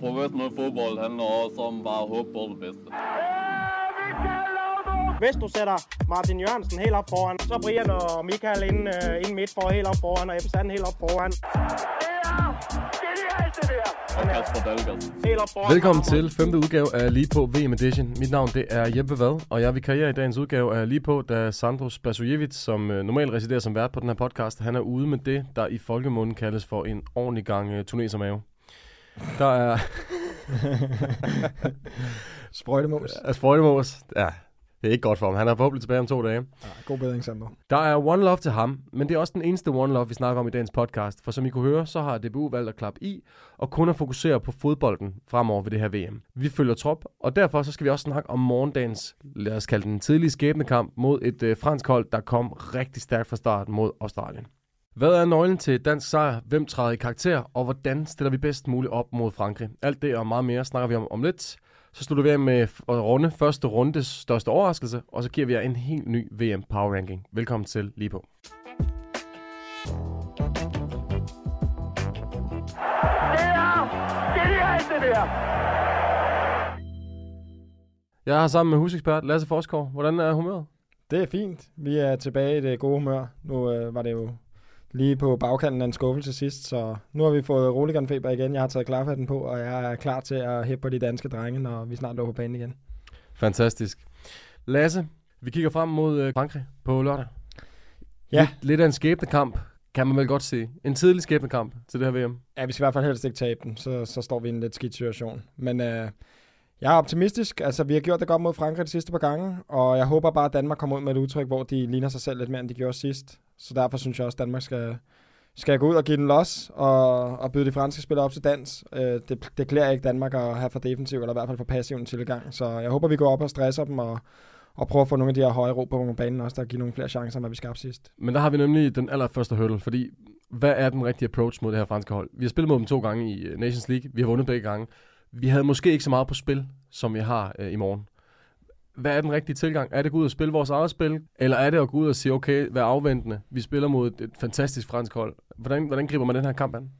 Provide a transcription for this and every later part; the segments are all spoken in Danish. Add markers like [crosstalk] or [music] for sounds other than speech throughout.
Professionel fodbold handler også om bare at håbe på det bedste. Hvis du sætter Martin Jørgensen helt op foran, så Brian og Michael ind, øh, ind midt for helt op foran, og Ebbe Sand helt op foran. Og Kasper Dahlgaard. Velkommen til femte udgave af Lige på VM Edition. Mit navn det er Jeppe Vad, og jeg vikarierer i dagens udgave af Lige på, da Sandros Basojevic, som øh, normalt residerer som vært på den her podcast, han er ude med det, der i folkemunden kaldes for en ordentlig gang uh, tunesermave. Der er Sprøjtemos. [laughs] er sprøjtemos. Ja, det er ikke godt for ham. Han er forhåbentlig tilbage om to dage. Ja, god bedring, Sandro. Der er one love til ham, men det er også den eneste one love, vi snakker om i dagens podcast. For som I kunne høre, så har DBU valgt at klappe i, og kun at fokusere på fodbolden fremover ved det her VM. Vi følger trop, og derfor så skal vi også snakke om morgendagens, lad os kalde den tidlige skæbnekamp, mod et øh, fransk hold, der kom rigtig stærkt fra start mod Australien. Hvad er nøglen til dansk sejr? Hvem træder i karakter? Og hvordan stiller vi bedst muligt op mod Frankrig? Alt det og meget mere snakker vi om om lidt. Så slutter vi af med at runde første rundes største overraskelse, og så giver vi jer en helt ny VM Power Ranking. Velkommen til lige på. Jeg har sammen med husekspert Lasse Forskov. Hvordan er humøret? Det er fint. Vi er tilbage i det gode humør. Nu øh, var det jo lige på bagkanten af en skuffelse sidst, så nu har vi fået roliganfeber igen. Jeg har taget klarfatten på, og jeg er klar til at hæppe på de danske drenge, når vi snart er på banen igen. Fantastisk. Lasse, vi kigger frem mod øh, Frankrig på lørdag. Ja. Lidt, lidt af en skæbnekamp, kan man vel godt sige. En tidlig skæbnekamp til det her VM. Ja, vi skal i hvert fald helst ikke tabe den, så, så står vi i en lidt skidt situation. Men øh, jeg er optimistisk. Altså, vi har gjort det godt mod Frankrig de sidste par gange, og jeg håber bare, at Danmark kommer ud med et udtryk, hvor de ligner sig selv lidt mere, end de gjorde sidst. Så derfor synes jeg også, at Danmark skal, skal gå ud og give den los og, og byde de franske spillere op til dans. Øh, det, det klæder ikke Danmark at have for defensiv, eller i hvert fald for passiv en tilgang. Så jeg håber, vi går op og stresser dem og, og prøver at få nogle af de her høje ro på banen også, der giver nogle flere chancer, end hvad vi skabte sidst. Men der har vi nemlig den allerførste hurdle, fordi hvad er den rigtige approach mod det her franske hold? Vi har spillet mod dem to gange i øh, Nations League. Vi har vundet begge gange. Vi havde måske ikke så meget på spil, som vi har øh, i morgen. Hvad er den rigtige tilgang? Er det at gå ud og spille vores eget spil? Eller er det at gå ud og sige, okay, vær afventende. Vi spiller mod et, et fantastisk fransk hold. Hvordan, hvordan griber man den her kamp an?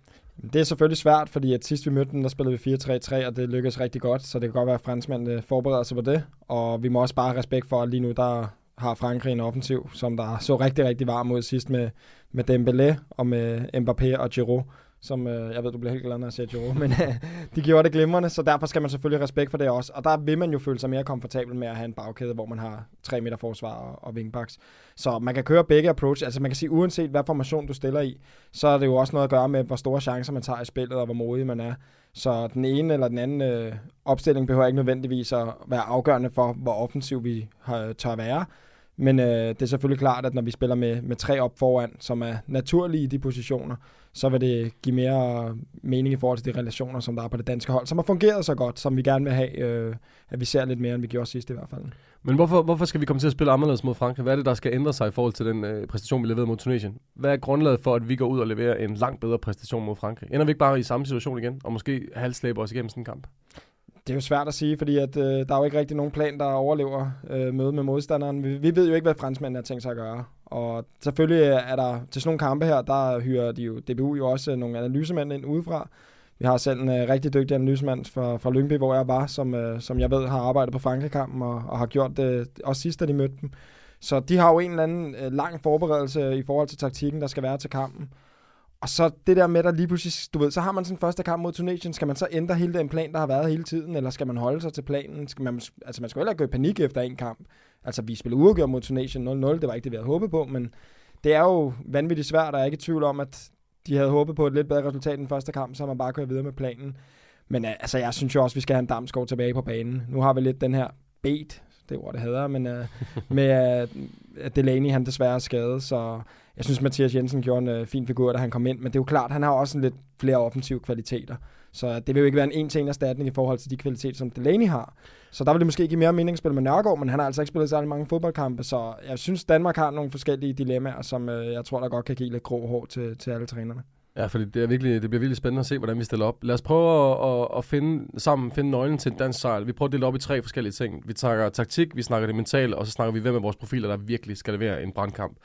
Det er selvfølgelig svært, fordi at sidst vi mødte dem, der spillede vi 4-3-3, og det lykkedes rigtig godt, så det kan godt være, at franskmændene øh, forbereder sig på det. Og vi må også bare have respekt for, at lige nu der har Frankrig en offensiv, som der så rigtig, rigtig varm ud sidst med, med Dembélé og med Mbappé og Giroud som øh, jeg ved, du bliver helt glad, når jeg siger Joe, [laughs] men øh, de gjorde det glimrende, så derfor skal man selvfølgelig respekt for det også. Og der vil man jo føle sig mere komfortabel med at have en bagkæde, hvor man har 3 meter forsvar og, og wingbacks. Så man kan køre begge approach, altså man kan sige, uanset hvad formation du stiller i, så er det jo også noget at gøre med, hvor store chancer man tager i spillet, og hvor modig man er. Så den ene eller den anden øh, opstilling behøver ikke nødvendigvis at være afgørende for, hvor offensiv vi har, tør være. Men øh, det er selvfølgelig klart, at når vi spiller med, med tre op foran, som er naturlige i de positioner, så vil det give mere mening i forhold til de relationer, som der er på det danske hold, som har fungeret så godt, som vi gerne vil have, øh, at vi ser lidt mere, end vi gjorde sidst i hvert fald. Men hvorfor, hvorfor skal vi komme til at spille anderledes mod Frankrig? Hvad er det, der skal ændre sig i forhold til den øh, præstation, vi leverede mod Tunesien? Hvad er grundlaget for, at vi går ud og leverer en langt bedre præstation mod Frankrig? Ender vi ikke bare i samme situation igen, og måske halvslæber os igennem sådan en kamp? Det er jo svært at sige, fordi at, øh, der er jo ikke rigtig nogen plan, der overlever øh, møde med modstanderen. Vi, vi ved jo ikke, hvad franskmændene har tænkt sig at gøre. Og selvfølgelig er der til sådan nogle kampe her, der hyrer de jo DBU jo også nogle analysemænd ind udefra. Vi har selv en øh, rigtig dygtig analysemand fra, fra Lyngby, hvor jeg var, som, øh, som jeg ved har arbejdet på Frankrig-kampen og, og har gjort det også sidst, da de mødte dem. Så de har jo en eller anden øh, lang forberedelse i forhold til taktikken, der skal være til kampen. Og så det der med, der lige pludselig, du ved, så har man sin første kamp mod Tunesien. Skal man så ændre hele den plan, der har været hele tiden, eller skal man holde sig til planen? Skal man, altså man skal jo heller ikke gå i panik efter en kamp. Altså vi spiller uafgjort mod Tunesien 0-0, det var ikke det, vi havde håbet på, men det er jo vanvittigt svært, og jeg er ikke i tvivl om, at de havde håbet på et lidt bedre resultat i den første kamp, så man bare kørt videre med planen. Men altså, jeg synes jo også, at vi skal have en Damsgaard tilbage på banen. Nu har vi lidt den her bet, det ord, det hedder, men uh, [laughs] med uh, Delaney, han desværre er skadet, så jeg synes, Mathias Jensen gjorde en øh, fin figur, da han kom ind, men det er jo klart, han har også en lidt flere offensive kvaliteter. Så det vil jo ikke være en en-til-en erstatning i forhold til de kvaliteter, som Delaney har. Så der vil det måske give mere mening at spille med Nørgaard, men han har altså ikke spillet særlig mange fodboldkampe, så jeg synes, Danmark har nogle forskellige dilemmaer, som øh, jeg tror, der godt kan give lidt grå hår til, til alle trænerne. Ja, fordi det, er virkelig, det bliver virkelig spændende at se, hvordan vi stiller op. Lad os prøve at, at, at finde, sammen finde nøglen til en dansk sejl. Vi prøver at dele op i tre forskellige ting. Vi snakker taktik, vi snakker det mentale, og så snakker vi, hvem af vores profiler, der virkelig skal levere en brandkamp.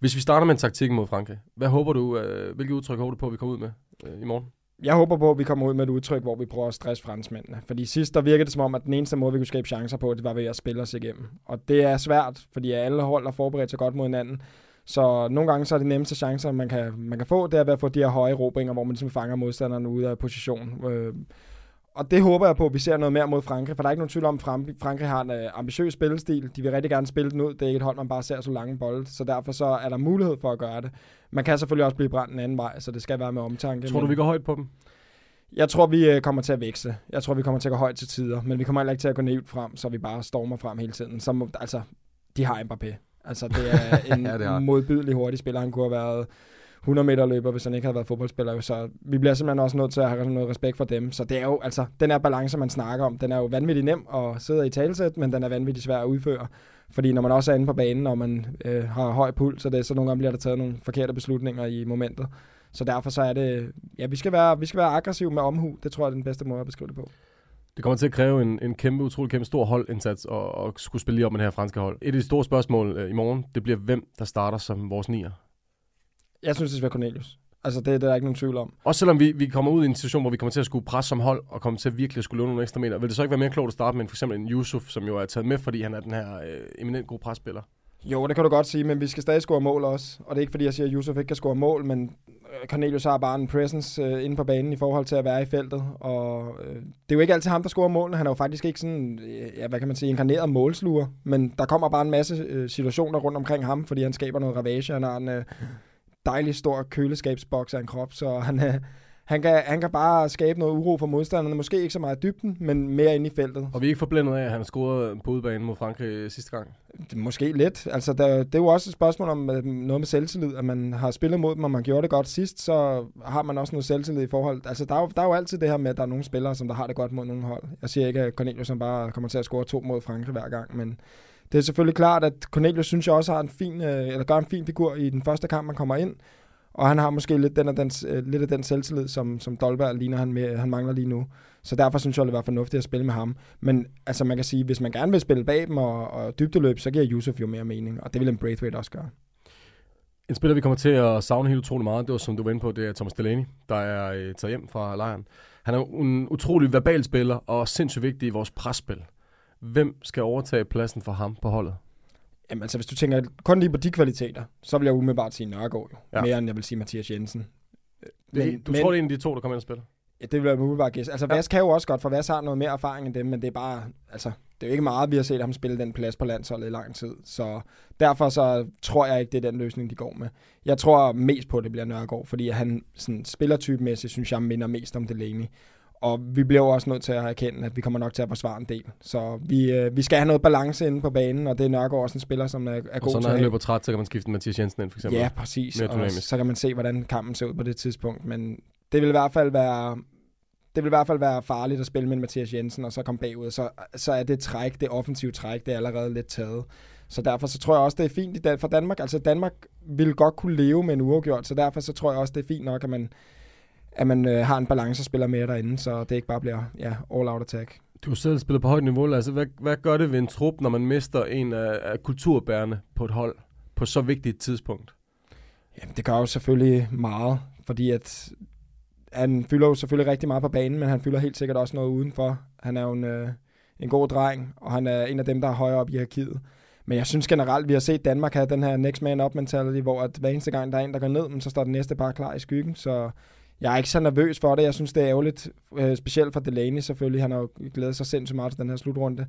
Hvis vi starter med en taktik mod Frankrig, hvad håber du, øh, hvilket udtryk håber du på, at vi kommer ud med øh, i morgen? jeg håber på, at vi kommer ud med et udtryk, hvor vi prøver at stresse franskmændene. Fordi sidst, der virkede det som om, at den eneste måde, vi kunne skabe chancer på, det var ved at spille os igennem. Og det er svært, fordi alle hold har forberedt sig godt mod hinanden. Så nogle gange så er det nemmeste chancer, man kan, man kan få, det er ved at få de her høje erobringer, hvor man ligesom fanger modstanderne ude af position. Øh, og det håber jeg på, at vi ser noget mere mod Frankrig, for der er ikke nogen tvivl om, at Frankrig har en uh, ambitiøs spillestil. De vil rigtig gerne spille den ud. Det er ikke et hold, man bare ser så lange bolde, så derfor så er der mulighed for at gøre det. Man kan selvfølgelig også blive brændt en anden vej, så det skal være med omtanke. Tror du, vi går højt på dem? Jeg tror, vi øh, kommer til at vækse. Jeg tror, vi kommer til at gå højt til tider, men vi kommer heller ikke til at gå ned frem, så vi bare stormer frem hele tiden. Så, altså, de har Mbappé. Altså, det er [laughs] en ja, det modbydelig hurtig spiller. Han kunne have været 100 meter løber, hvis han ikke havde været fodboldspiller. Så vi bliver simpelthen også nødt til at have noget respekt for dem. Så det er jo, altså, den her balance, man snakker om, den er jo vanvittigt nem at sidde i talsæt, men den er vanvittigt svær at udføre. Fordi når man også er inde på banen, og man øh, har høj puls, så, det, så nogle gange bliver der taget nogle forkerte beslutninger i momentet. Så derfor så er det, ja, vi skal være, vi skal være aggressive med omhu. Det tror jeg er den bedste måde at beskrive det på. Det kommer til at kræve en, en kæmpe, utrolig kæmpe stor holdindsats og, og skulle spille lige op med det her franske hold. Et af de store spørgsmål øh, i morgen, det bliver, hvem der starter som vores nier. Jeg synes, det skal være Cornelius. Altså, det, det er der ikke nogen tvivl om. Også selvom vi, vi kommer ud i en situation, hvor vi kommer til at skulle presse som hold, og kommer til at virkelig at skulle løbe nogle ekstra meter, vil det så ikke være mere klogt at starte med for eksempel en Yusuf, som jo er taget med, fordi han er den her øh, eminent god presspiller? Jo, det kan du godt sige, men vi skal stadig score mål også. Og det er ikke fordi, jeg siger, at Yusuf ikke kan score mål, men øh, Cornelius har bare en presence øh, inde på banen i forhold til at være i feltet. Og øh, det er jo ikke altid ham, der scorer målene. Han er jo faktisk ikke sådan, øh, ja, hvad kan man sige, inkarneret målsluger. Men der kommer bare en masse øh, situationer rundt omkring ham, fordi han skaber noget ravage. Han har en øh, dejlig stor køleskabsboks af en krop, så han, øh, han kan, han kan bare skabe noget uro for modstanderne. Måske ikke så meget dybden, men mere ind i feltet. Og vi er ikke forblændet af, at han scorede på udbanen mod Frankrig sidste gang? Måske lidt. Altså, der, det er jo også et spørgsmål om øh, noget med selvtillid, at man har spillet mod dem, og man gjorde det godt sidst, så har man også noget selvtillid i forhold. Altså, der er, jo, der er jo altid det her med, at der er nogle spillere, som der har det godt mod nogle hold. Jeg siger ikke, at Cornelius som bare kommer til at score to mod Frankrig hver gang, men det er selvfølgelig klart, at Cornelius synes jeg også har en fin, øh, eller gør en fin figur i den første kamp, man kommer ind. Og han har måske lidt, den af den, øh, lidt af den selvtillid, som, som Dolberg ligner, han, med, han mangler lige nu. Så derfor synes jeg, det var fornuftigt at spille med ham. Men altså, man kan sige, hvis man gerne vil spille bag dem og, og dybdeløb, så giver Yusuf jo mere mening, og det vil en Braithwaite også gøre. En spiller, vi kommer til at savne helt utrolig meget, det var som du var inde på, det er Thomas Delaney, der er øh, taget hjem fra lejren. Han er en utrolig verbal spiller og sindssygt vigtig i vores presspil. Hvem skal overtage pladsen for ham på holdet? Jamen altså, hvis du tænker kun lige på de kvaliteter, så vil jeg umiddelbart sige Nørgaard jo. Ja. Mere end jeg vil sige Mathias Jensen. Men, det, du men, tror, det er en af de to, der kommer ind og spiller? Ja, det vil jeg umiddelbart gæste. Altså, ja. Vas kan jo også godt, for Vas har noget mere erfaring end dem, men det er bare, altså, det er jo ikke meget, vi har set ham spille den plads på landsholdet i lang tid. Så derfor så tror jeg ikke, det er den løsning, de går med. Jeg tror mest på, at det bliver Nørgaard, fordi han sådan, spillertypemæssigt, synes jeg, minder mest om Delaney. Og vi bliver jo også nødt til at erkende, at vi kommer nok til at forsvare en del. Så vi, øh, vi skal have noget balance inde på banen, og det er Nørgaard også en spiller, som er, er god til. Og så når han løber træt, så kan man skifte Mathias Jensen ind, for eksempel. Ja, præcis. Og så kan man se, hvordan kampen ser ud på det tidspunkt. Men det vil i hvert fald være det vil i hvert fald være farligt at spille med Mathias Jensen, og så komme bagud. Så, så er det træk, det offensive træk, det er allerede lidt taget. Så derfor så tror jeg også, det er fint for Danmark. Altså Danmark vil godt kunne leve med en uafgjort, så derfor så tror jeg også, det er fint nok, at man, at man øh, har en balance spiller med derinde, så det ikke bare bliver ja, all-out attack. Du har selv spillet på højt niveau. Altså, hvad, hvad gør det ved en trup, når man mister en af, af kulturbærende på et hold på så vigtigt et tidspunkt? Jamen, det gør jo selvfølgelig meget, fordi at han fylder jo selvfølgelig rigtig meget på banen, men han fylder helt sikkert også noget udenfor. Han er jo en, øh, en god dreng, og han er en af dem, der er højere op i hierarkiet. Men jeg synes generelt, vi har set Danmark have den her next man up mentality, hvor at hver eneste gang, der er en, der går ned, men så står den næste bare klar i skyggen. Så jeg er ikke så nervøs for det. Jeg synes, det er ærgerligt, øh, specielt for Delaney selvfølgelig. Han har jo glædet sig sindssygt meget til den her slutrunde.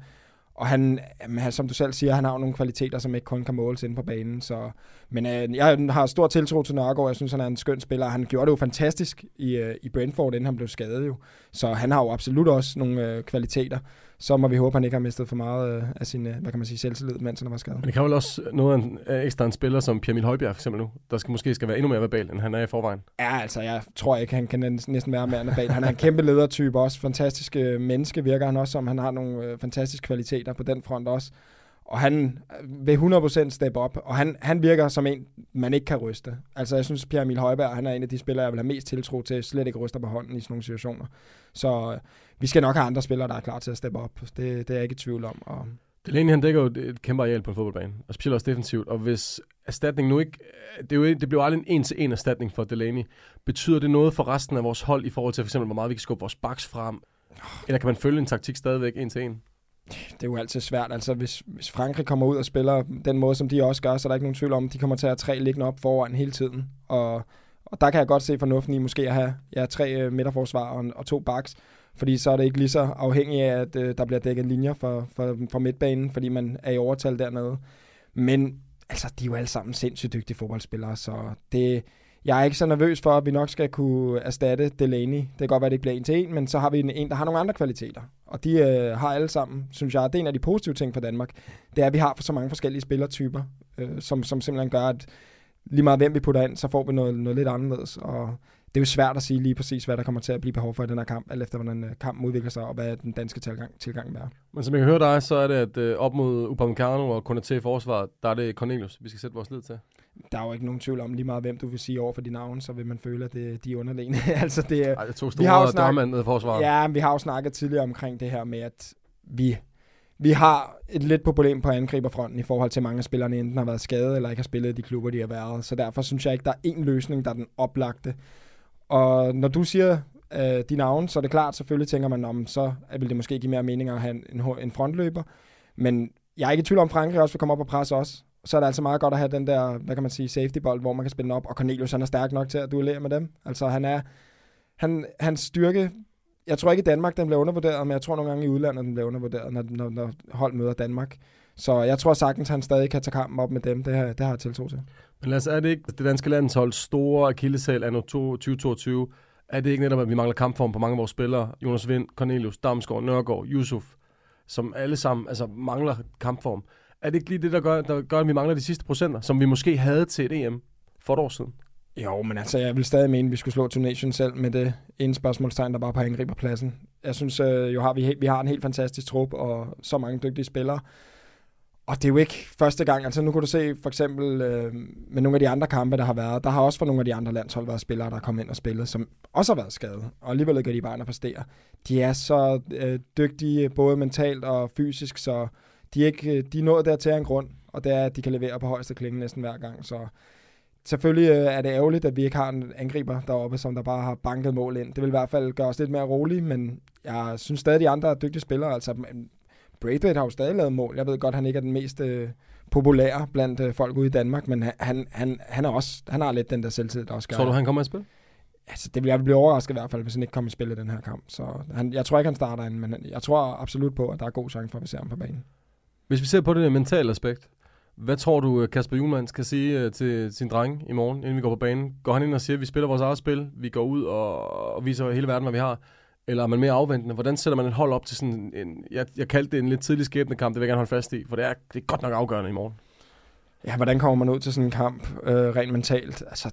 Og han, jamen, som du selv siger, han har jo nogle kvaliteter, som ikke kun kan måles ind på banen. Så, men øh, jeg har stor tiltro til Nørgaard. Jeg synes, han er en skøn spiller. Han gjorde det jo fantastisk i, øh, i Brentford, inden han blev skadet jo. Så han har jo absolut også nogle øh, kvaliteter så må vi håbe, at han ikke har mistet for meget øh, af sin, øh, hvad kan man sige, selvtillid, mens han var skadet. Men det kan vel også noget af en ekstra en spiller som Pierre Højbjerg for eksempel nu, der skal måske skal være endnu mere verbal, end han er i forvejen. Ja, altså jeg tror ikke, han kan næsten være mere verbal. Han er en kæmpe ledertype også, fantastisk menneske virker han også som. Han har nogle øh, fantastiske kvaliteter på den front også. Og han vil 100% step op, og han, han virker som en, man ikke kan ryste. Altså jeg synes, Pierre Emil Højberg, han er en af de spillere, jeg vil have mest tiltro til, slet ikke ryster på hånden i sådan nogle situationer. Så øh, vi skal nok have andre spillere, der er klar til at steppe op. Det, det er jeg ikke i tvivl om. Og Delaney han dækker jo et kæmpe areal på en fodboldbane, og specielt også defensivt. Og hvis erstatning nu ikke... Det, er jo, det bliver aldrig en en-til-en erstatning for Delaney. Betyder det noget for resten af vores hold i forhold til for eksempel, hvor meget vi kan skubbe vores baks frem? Eller kan man følge en taktik stadigvæk en til en? Det er jo altid svært. Altså, hvis, hvis Frankrig kommer ud og spiller den måde, som de også gør, så er der ikke nogen tvivl om, at de kommer til at have tre liggende op foran hele tiden. Og, og der kan jeg godt se fornuften i måske at have ja, tre øh, midterforsvar og, og to backs fordi så er det ikke lige så afhængigt af, at øh, der bliver dækket linjer for, for, for midtbanen, fordi man er i overtal dernede. Men altså, de er jo alle sammen sindssygt dygtige fodboldspillere, så det, jeg er ikke så nervøs for, at vi nok skal kunne erstatte Delaney. Det kan godt være, at det ikke bliver en til en, men så har vi en, en der har nogle andre kvaliteter. Og de øh, har alle sammen, synes jeg, det er en af de positive ting for Danmark, det er, at vi har så mange forskellige spillertyper, øh, som, som simpelthen gør, at lige meget hvem vi putter ind, så får vi noget, noget lidt anderledes. Og det er jo svært at sige lige præcis, hvad der kommer til at blive behov for i den her kamp, alt efter hvordan øh, kampen udvikler sig, og hvad den danske tilgang, tilgang er. Men som jeg kan høre dig, så er det, at øh, op mod Upamecano og Konaté i forsvaret, der er det Cornelius, vi skal sætte vores lid til. Der er jo ikke nogen tvivl om lige meget, hvem du vil sige over for de navne, så vil man føle, at det, de er underlegne. [laughs] altså det, Ej, det to store vi har jo snak... i forsvaret. Ja, vi har jo snakket tidligere omkring det her med, at vi vi har et lidt problem på angriberfronten i forhold til, at mange af spillerne enten har været skadet, eller ikke har spillet i de klubber, de har været. Så derfor synes jeg ikke, der er én løsning, der er den oplagte. Og når du siger øh, de navne, så er det klart, selvfølgelig tænker man, om så vil det måske give mere mening at have en, en frontløber. Men jeg er ikke i tvivl om, Frankrig også vil komme op og presse os. Så er det altså meget godt at have den der, hvad kan man sige, safety-bold, hvor man kan spille den op. Og Cornelius, han er stærk nok til at duellere med dem. Altså han er, han, hans styrke, jeg tror ikke i Danmark, den bliver undervurderet, men jeg tror nogle gange i udlandet, den bliver undervurderet, når, når, når hold møder Danmark. Så jeg tror sagtens, han stadig kan tage kampen op med dem. Det har, det har jeg tiltro til. Men altså, er det ikke det danske landshold store akillesal anno 2022? Er det ikke netop, at vi mangler kampform på mange af vores spillere? Jonas Vind, Cornelius, Damsgaard, Nørgaard, Yusuf, som alle sammen altså, mangler kampform. Er det ikke lige det, der gør, der gør, at vi mangler de sidste procenter, som vi måske havde til et EM for et år siden? Jo, men altså, jeg vil stadig mene, at vi skulle slå Tunesien selv med det ene spørgsmålstegn, der bare på angriberpladsen. Jeg synes, øh, jo har vi, vi har en helt fantastisk trup og så mange dygtige spillere. Og det er jo ikke første gang. Altså nu kan du se for eksempel øh, med nogle af de andre kampe, der har været. Der har også for nogle af de andre landshold været spillere, der er kommet ind og spillet, som også har været skadet. Og alligevel gør de bare præstere. De er så øh, dygtige, både mentalt og fysisk, så de er, ikke, de er nået der til en grund. Og det er, at de kan levere på højeste klinge næsten hver gang. Så selvfølgelig øh, er det ærgerligt, at vi ikke har en angriber deroppe, som der bare har banket mål ind. Det vil i hvert fald gøre os lidt mere rolige, men jeg synes stadig, at de andre er dygtige spillere. Altså, Braithwaite har jo stadig lavet mål. Jeg ved godt, at han ikke er den mest øh, populære blandt øh, folk ude i Danmark, men han, han, han, er også, han har lidt den der selvtid, der også gør. Tror du, han kommer i spil? Altså, det vil jeg blive overrasket i hvert fald, hvis han ikke kommer i spil i den her kamp. Så han, jeg tror ikke, han starter ind, men jeg tror absolut på, at der er god chance for, at vi ser ham på banen. Hvis vi ser på det mentale aspekt, hvad tror du, øh, Kasper Juhlmann skal sige øh, til sin dreng i morgen, inden vi går på banen? Går han ind og siger, at vi spiller vores eget spil, vi går ud og, og viser hele verden, hvad vi har? Eller er man mere afventende? Hvordan sætter man et hold op til sådan en... Jeg, jeg kaldte det en lidt tidlig skæbnekamp, det vil jeg gerne holde fast i, for det er, det er godt nok afgørende i morgen. Ja, hvordan kommer man ud til sådan en kamp øh, rent mentalt? Altså,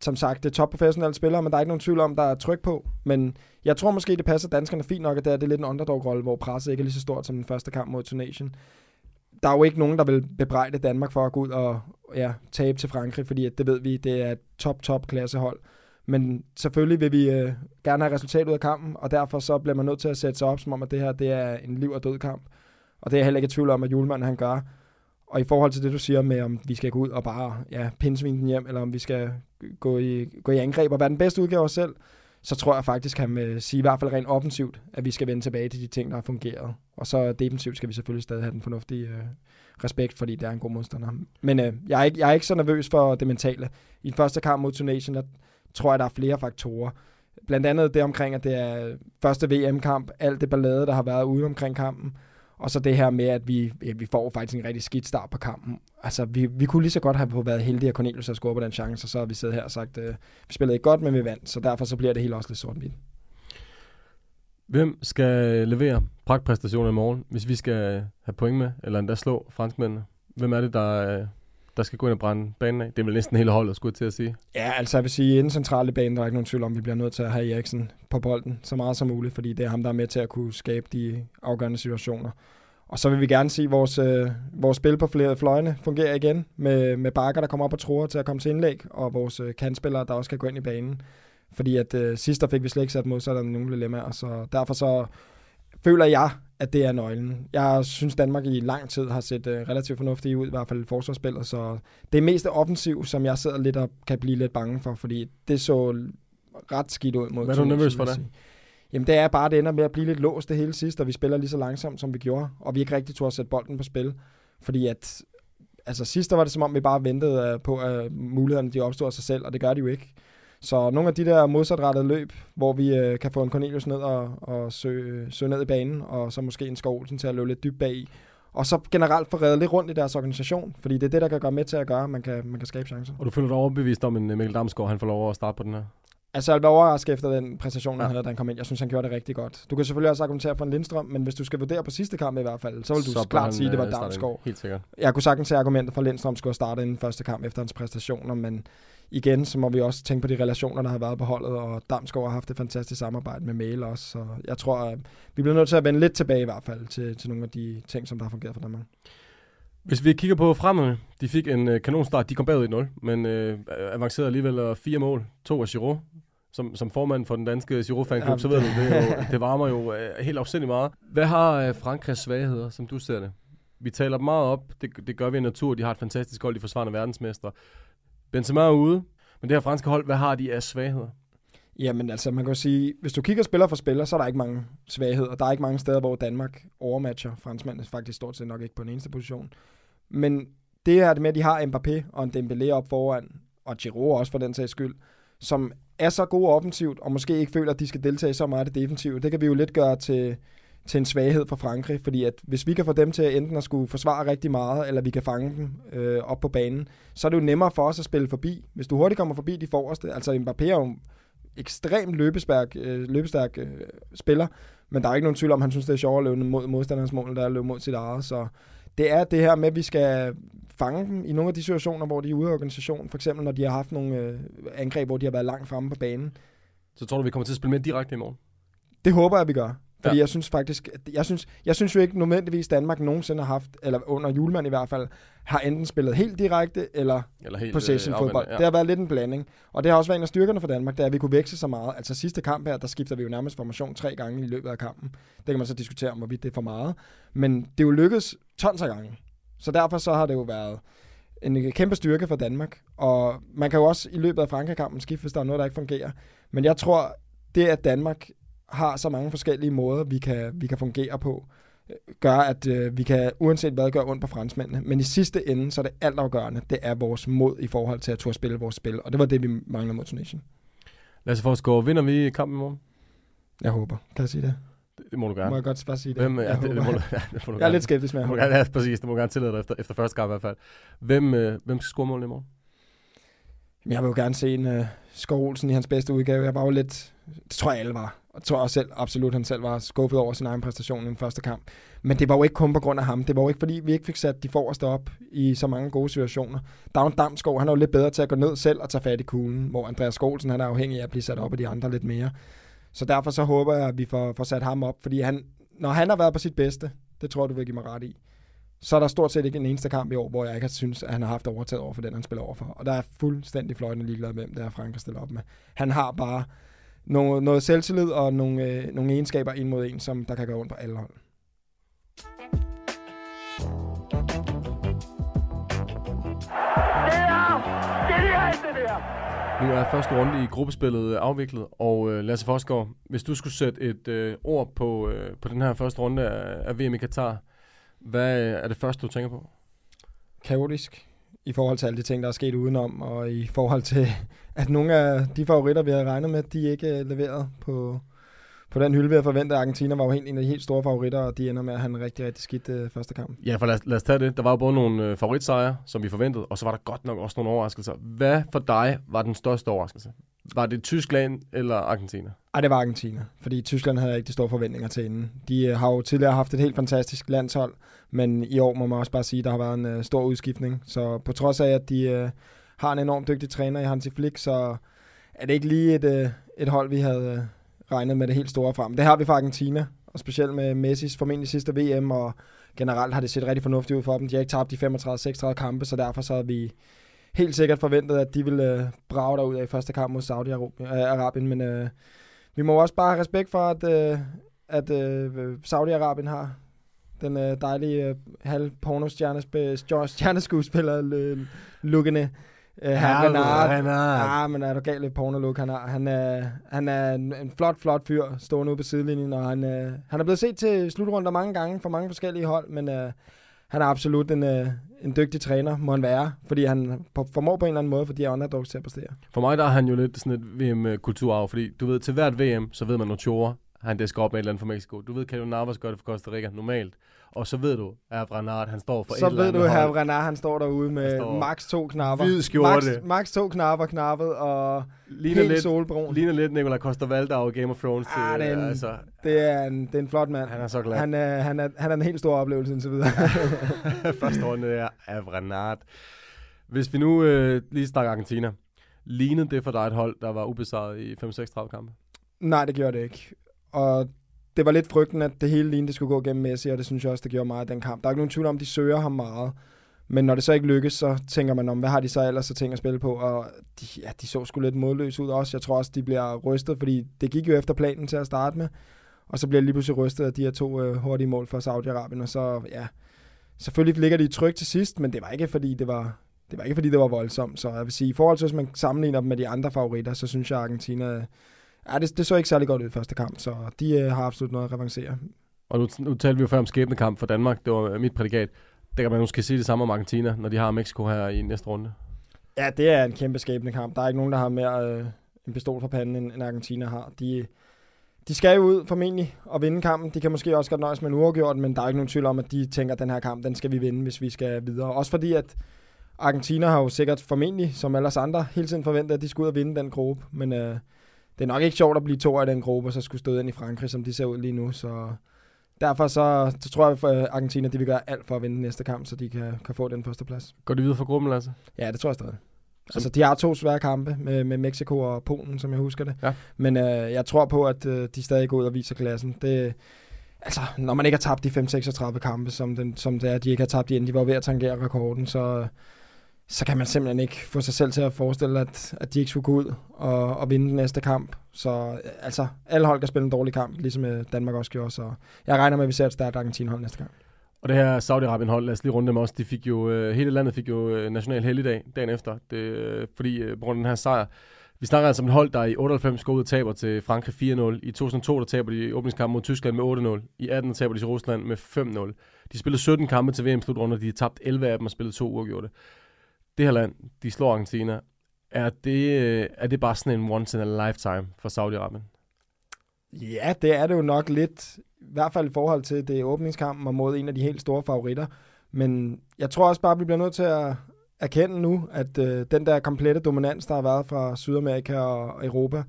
som sagt, det er top professionelle spillere, men der er ikke nogen tvivl om, der er tryk på. Men jeg tror måske, det passer danskerne fint nok, at det er, det er lidt en underdog-rolle, hvor presset ikke er lige så stort som den første kamp mod Tunesien. Der er jo ikke nogen, der vil bebrejde Danmark for at gå ud og ja, tabe til Frankrig, fordi at det ved vi, det er et top-top klassehold. Men selvfølgelig vil vi øh, gerne have resultat ud af kampen, og derfor så bliver man nødt til at sætte sig op, som om at det her det er en liv- og død kamp. Og det er jeg heller ikke i tvivl om, at julemanden han gør. Og i forhold til det, du siger med, om vi skal gå ud og bare ja, pinsvine den hjem, eller om vi skal gå i, gå i angreb og være den bedste udgave af os selv, så tror jeg faktisk, han vil sige i hvert fald rent offensivt, at vi skal vende tilbage til de ting, der har fungeret. Og så defensivt skal vi selvfølgelig stadig have den fornuftige øh, respekt, fordi det er en god modstander. Men øh, jeg, er ikke, jeg er ikke så nervøs for det mentale. I den første kamp mod Tunesien, der, tror jeg, der er flere faktorer. Blandt andet det omkring, at det er første VM-kamp, alt det ballade, der har været ude omkring kampen, og så det her med, at vi, ja, vi får faktisk en rigtig skidt start på kampen. Altså, vi, vi kunne lige så godt have været heldige, at Cornelius har scoret på den chance, og så har vi siddet her og sagt, øh, vi spillede ikke godt, men vi vandt, så derfor så bliver det helt også lidt sort-hvidt. Hvem skal levere pragtpræstationer i morgen, hvis vi skal have point med, eller endda slå franskmændene? Hvem er det, der, øh, der skal gå ind og brænde banen af. Det er vel næsten hele holdet, skulle jeg til at sige. Ja, altså jeg vil sige, den centrale banen, der er ikke nogen tvivl om, vi bliver nødt til at have Eriksen på bolden så meget som muligt, fordi det er ham, der er med til at kunne skabe de afgørende situationer. Og så vil vi gerne se vores, øh, vores spil på flere fløjene fungere igen, med, med bakker, der kommer op og tror til at komme til indlæg, og vores øh, kandspillere, der også kan gå ind i banen. Fordi at øh, sidst der fik vi slet ikke sat modsætterne nogle dilemmaer, så derfor så føler jeg, at det er nøglen. Jeg synes, Danmark i lang tid har set uh, relativt fornuftigt ud, i hvert fald forsvarsspillet, så det er mest offensiv, som jeg sidder lidt og kan blive lidt bange for, fordi det så ret skidt ud mod Hvad er du nervøs for det? Jamen det er bare, at det ender med at blive lidt låst det hele sidst, og vi spiller lige så langsomt, som vi gjorde, og vi ikke rigtig turde at sætte bolden på spil, fordi at altså sidst var det som om, vi bare ventede øh, på, at mulighederne de opstod af sig selv, og det gør de jo ikke. Så nogle af de der modsatrettede løb, hvor vi øh, kan få en Cornelius ned og, og søge, øh, søge ned i banen, og så måske en Skov Olsen til at løbe lidt dybt bag i. Og så generelt få reddet lidt rundt i deres organisation, fordi det er det, der kan gøre med til at gøre, at man kan, man kan skabe chancer. Og du føler dig overbevist om, at øh, Mikkel Damsgaard han får lov at starte på den her? Altså, jeg var overrasket efter den præstation, han Ja. havde, da han kom ind. Jeg synes, han gjorde det rigtig godt. Du kan selvfølgelig også argumentere for en Lindstrøm, men hvis du skal vurdere på sidste kamp i hvert fald, så vil du Så klart han, sige, at det var øh, starte. Damsgaard. Helt sikkert. Jeg kunne sagtens se argumenter for, at Lindstrøm skulle have startet inden første kamp efter hans præstationer, men igen, så må vi også tænke på de relationer, der har været på holdet, og Damsgaard har haft et fantastisk samarbejde med Mail også, så jeg tror, at vi bliver nødt til at vende lidt tilbage i hvert fald til, til nogle af de ting, som der har fungeret for Danmark. Hvis vi kigger på fremmede, de fik en øh, kanonstart. De kom bagud 1-0, men øh, avancerede alligevel øh, fire mål. To af Giroud. Som, som formand for den danske Giroud-fanklub, Ja, så ved du, det, er jo, det varmer jo øh, helt afsindig meget. Hvad har øh, Frankrigs svagheder, som du ser det? Vi taler dem meget op. Det, det gør vi i natur. De har et fantastisk hold. De forsvarende verdensmester. Benzema er ude. Men det her franske hold, hvad har de af svagheder? Jamen altså, man kan jo sige, hvis du kigger spiller for spiller, så er der ikke mange svagheder. Der er ikke mange steder, hvor Danmark overmatcher franskmændene faktisk stort set nok ikke på den eneste position. Men det er det med, at de har Mbappé og en Dembélé op foran, og Giroud også for den sags skyld, som er så gode offensivt, og måske ikke føler, at de skal deltage så meget i det defensive. Det kan vi jo lidt gøre til, til en svaghed for Frankrig, fordi at hvis vi kan få dem til at enten at skulle forsvare rigtig meget, eller vi kan fange dem øh, op på banen, så er det jo nemmere for os at spille forbi. Hvis du hurtigt kommer forbi de forreste, altså Mbappé er jo ekstremt løbestærk, øh, løbestærk øh, spiller, men der er ikke nogen tvivl om, han synes, det er sjovere at løbe mod modstanderens mål, det er at løbe mod sit eget. Så det er det her med, at vi skal fange dem i nogle af de situationer, hvor de er ude af organisationen. For eksempel, når de har haft nogle øh, angreb, hvor de har været langt fremme på banen. Så tror du, vi kommer til at spille med direkte i morgen? Det håber jeg, vi gør. Fordi Ja. jeg synes faktisk, at- jeg synes, jeg synes jo ikke nødvendigvis, Danmark nogensinde har haft, eller under julemand i hvert fald, har enten spillet helt direkte, eller Eller helt possession øh, fodbold. Ja. Det har været lidt en blanding. Og det har også været en af styrkerne for Danmark, det er, at vi kunne veksle så meget. Altså sidste kamp her, der skifter vi jo nærmest formation tre gange i løbet af kampen. Det kan man så diskutere om, hvorvidt det er for meget. Men det er jo lykkedes tons af gange. Så derfor så har det jo været en kæmpe styrke for Danmark. Og man kan jo også i løbet af Frankrig-kampen skifte, hvis der er noget, der ikke fungerer. Men jeg tror, det at Danmark har så mange forskellige måder, vi kan, vi kan fungere på, gør, at øh, vi kan uanset hvad gøre ondt på franskmændene. Men i sidste ende, så er det altafgørende, det er vores mod i forhold til at turde spille vores spil. Og det var det, vi manglede mod Tunesien. Lasse Forsgaard, vinder vi kampen i morgen? Jeg håber. Kan jeg sige det? Det, det må du gerne. Må jeg godt bare sige det? Hvem, ja, jeg, det, det, må håber. du, [laughs] ja, det må du jeg er lidt skeptisk med, Det må gerne, ja, præcis. Det må du gerne tillade dig efter, efter første kamp i hvert fald. Hvem, øh, hvem skal score målet i morgen? Men jeg vil jo gerne se en uh, Skov Olsen i hans bedste udgave. Jeg var jo lidt, det tror jeg alle var. Og tror også selv, absolut, han selv var skuffet over sin egen præstation i den første kamp. Men det var jo ikke kun på grund af ham. Det var jo ikke, fordi vi ikke fik sat de forreste op i så mange gode situationer. Down Damsgaard, han er jo lidt bedre til at gå ned selv og tage fat i kuglen, hvor Andreas Skålsen, han er afhængig af at blive sat op af de andre lidt mere. Så derfor så håber jeg, at vi får, får sat ham op, fordi han, når han har været på sit bedste, det tror jeg, du vil give mig ret i, så er der stort set ikke en eneste kamp i år, hvor jeg ikke har synes, at han har haft overtaget over for den, han spiller overfor. Og der er fuldstændig fløjtende ligeglad med, hvem det er, Frank har stillet op med. Han har bare noget, noget selvtillid og nogle, øh, nogle egenskaber ind mod en, som der kan gå rundt på alle hold. Er! Nu er første runde i gruppespillet afviklet, og øh, Lasse Forsgaard, hvis du skulle sætte et øh, ord på, øh, på den her første runde af, af VM i Katar, hvad øh, er det første, du tænker på? Kaotisk i forhold til alle de ting, der er sket udenom, og i forhold til, [laughs] at nogle af de favoritter, vi havde regnet med, de ikke øh, leveret på, på den hylde, vi havde forventet. Argentina var jo helt en af de helt store favoritter, og de ender med at have en rigtig, rigtig skidt øh, første kamp. Ja, for lad, os- lad os tage det. Der var jo både nogle øh, favoritsejre, som vi forventede, og så var der godt nok også nogle overraskelser. Hvad for dig var den største overraskelse? Var det Tyskland eller Argentina? Nej, det var Argentina, fordi Tyskland havde ikke de store forventninger til inden. De øh, har jo tidligere haft et helt fantastisk landshold, men i år må man også bare sige, at der har været en øh, stor udskiftning. Så på trods af, at de øh, har en enormt dygtig træner i Hansi Flick, så er det ikke lige et, øh, et hold, vi havde øh, regnet med det helt store frem. Det har vi fra Argentina, og specielt med Messis formentlig sidste VM, og generelt har det set rigtig fornuftigt ud for dem. De har ikke tabt de 35-36 kampe, så derfor så har vi helt sikkert forventet, at de ville øh, brage derud af i første kamp mod Saudi-Arabien, øh, Arabien, men øh, vi må også bare have respekt for, at, øh, at øh, Saudi-Arabien har den øh, dejlige øh, halv porno-stjerneskuespiller Lukkende. Øh, herr Renard. Renard. Ja, men er du galt lidt porno-look, han har. Han er, han er en, en flot, flot fyr, stående ude på sidelinjen, og han, øh, han er blevet set til slutrunder mange gange for mange forskellige hold, men øh, han er absolut en, øh, en dygtig træner, må han være, fordi han formår på en eller anden måde, fordi de er underdogs til at præstere. For mig der er han jo lidt sådan et VM-kulturarv, fordi du ved, til hvert VM, så ved man når Tjore han skal op med et eller andet for Mexico. Du ved, Kevin Navas gør det for Costa Rica normalt. Og så ved du, at Renard, han står for så et eller andet Så ved du, at Renard, han står derude med står max to knapper. Hvid skjorte. Max, max to knapper knappet og ligner helt lidt, solbrun. Ligner lidt Nicolai Costa-Waldau og Game of Thrones. Ah, til, det, er en, altså. det, er en, det er en flot mand. Han er så glad. Han er, han er, han er en helt stor oplevelse indtil videre. [laughs] Første runde er af Renard. Hvis vi nu øh, lige snakker Argentina. Lignede det for dig et hold, der var ubesejret i 5-6-30 kampe? Nej, det gjorde det ikke. Og det var lidt frygten, at det hele lignede, det skulle gå gennem Messi, og det synes jeg også, det gjorde meget af den kamp. Der er ikke nogen tvivl om, de søger ham meget. Men når det så ikke lykkes, så tænker man om, hvad har de så ellers at tænke at spille på? Og de, ja, de så sgu lidt modløse ud også. Jeg tror også, de bliver rystet, fordi det gik jo efter planen til at starte med. Og så bliver lige pludselig rystet af de her to øh, hurtige mål for Saudi-Arabien. Og så, ja, selvfølgelig ligger de trygt til sidst, men det var ikke fordi, det var, det var ikke fordi, det var voldsomt. Så jeg vil sige, i forhold til, hvis man sammenligner dem med de andre favoritter, så synes jeg, at Argentina Ja, det, det så ikke særlig godt ud i første kamp, så de øh, har absolut noget at revancere. Og nu, nu talte vi jo før om skæbnekamp for Danmark. Det var mit prædikat. Der kan man måske sige det samme om Argentina, når de har Mexico her i næste runde. Ja, det er en kæmpe skæbnekamp. Der er ikke nogen, der har mere øh, en pistol for panden, end, end Argentina har. De, de skal jo ud formentlig og vinde kampen. De kan måske også godt nøjes med en uafgjort, men der er ikke nogen tvivl om, at de tænker, at den her kamp, den skal vi vinde, hvis vi skal videre. Også fordi, at Argentina har jo sikkert formentlig, som alle andre, hele tiden forventet, at de skulle ud og vinde den gruppe. Men øh, det er nok ikke sjovt at blive to af den gruppe, og så skulle stå ind i Frankrig, som de ser ud lige nu. Så derfor så, så tror jeg, at Argentina de vil gøre alt for at vinde næste kamp, så de kan, kan få den første plads. Går de videre for gruppen, altså? Ja, det tror jeg stadig. Som... Altså, de har to svære kampe med, med Mexico og Polen, som jeg husker det. Ja. Men øh, jeg tror på, at øh, de stadig går ud og viser klassen. Det, altså, når man ikke har tabt de 5-36 kampe, som, den, som det er, de ikke har tabt inden, de var ved at tangere rekorden, så, så kan man simpelthen ikke få sig selv til at forestille, at, at de ikke skulle gå ud og, og vinde den næste kamp. Så øh, altså, alle hold kan spille en dårlig kamp, ligesom øh, Danmark også gjorde. Så jeg regner med, at vi ser et stærkt Argentin-hold næste gang. Og det her Saudi-Arabien-hold, lad os lige runde dem også, de fik jo, øh, hele landet fik jo national helligdag dagen efter, det, fordi på grund af den her sejr. Vi snakker altså om et hold, der i 98 går ud og taber til Frankrig 4-0. I 2002 der taber de åbningskampen mod Tyskland med 8-0. I 18 taber de til Rusland med 5-0. De spillede 17 kampe til VM-slutrunder, de har tabt 11 af dem og spillet to uafgjorte det her land, de slår Argentina, er det, øh, er det bare sådan en once in a lifetime for Saudi-Arabien? Ja, det er det jo nok lidt. I hvert fald i forhold til det åbningskampen og mod en af de helt store favoritter. Men jeg tror også bare, at vi bliver nødt til at erkende nu, at øh, den der komplette dominans, der har været fra Sydamerika og Europa,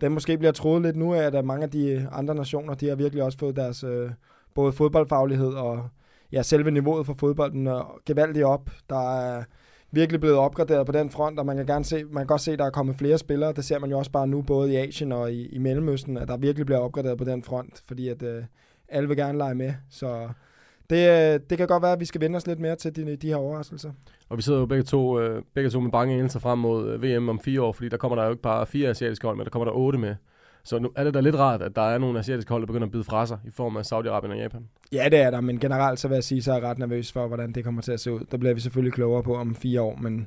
den måske bliver troet lidt nu af, at mange af de andre nationer, de har virkelig også fået deres øh, både fodboldfaglighed og ja, selve niveauet for fodbolden øh, gevaldigt op. Der er virkelig blevet opgraderet på den front, og man kan, gerne se, man kan godt se, at der er kommet flere spillere. Det ser man jo også bare nu, både i Asien og i, i Mellemøsten, at der virkelig bliver opgraderet på den front, fordi at øh, alle vil gerne lege med. Så det, øh, det kan godt være, at vi skal vende os lidt mere til de, de her overraskelser. Og vi sidder jo begge to, øh, begge to med bange anelser frem mod øh, VM om fire år, fordi der kommer der jo ikke bare fire asiatiske hold, men der kommer der otte med. Så nu er det da lidt rart, at der er nogle asiatiske hold, der begynder at bide fra sig i form af Saudi-Arabien og Japan. Ja, det er der, men generelt så vil jeg sige, så er jeg ret nervøs for, hvordan det kommer til at se ud. Der bliver vi selvfølgelig klogere på om fire år, men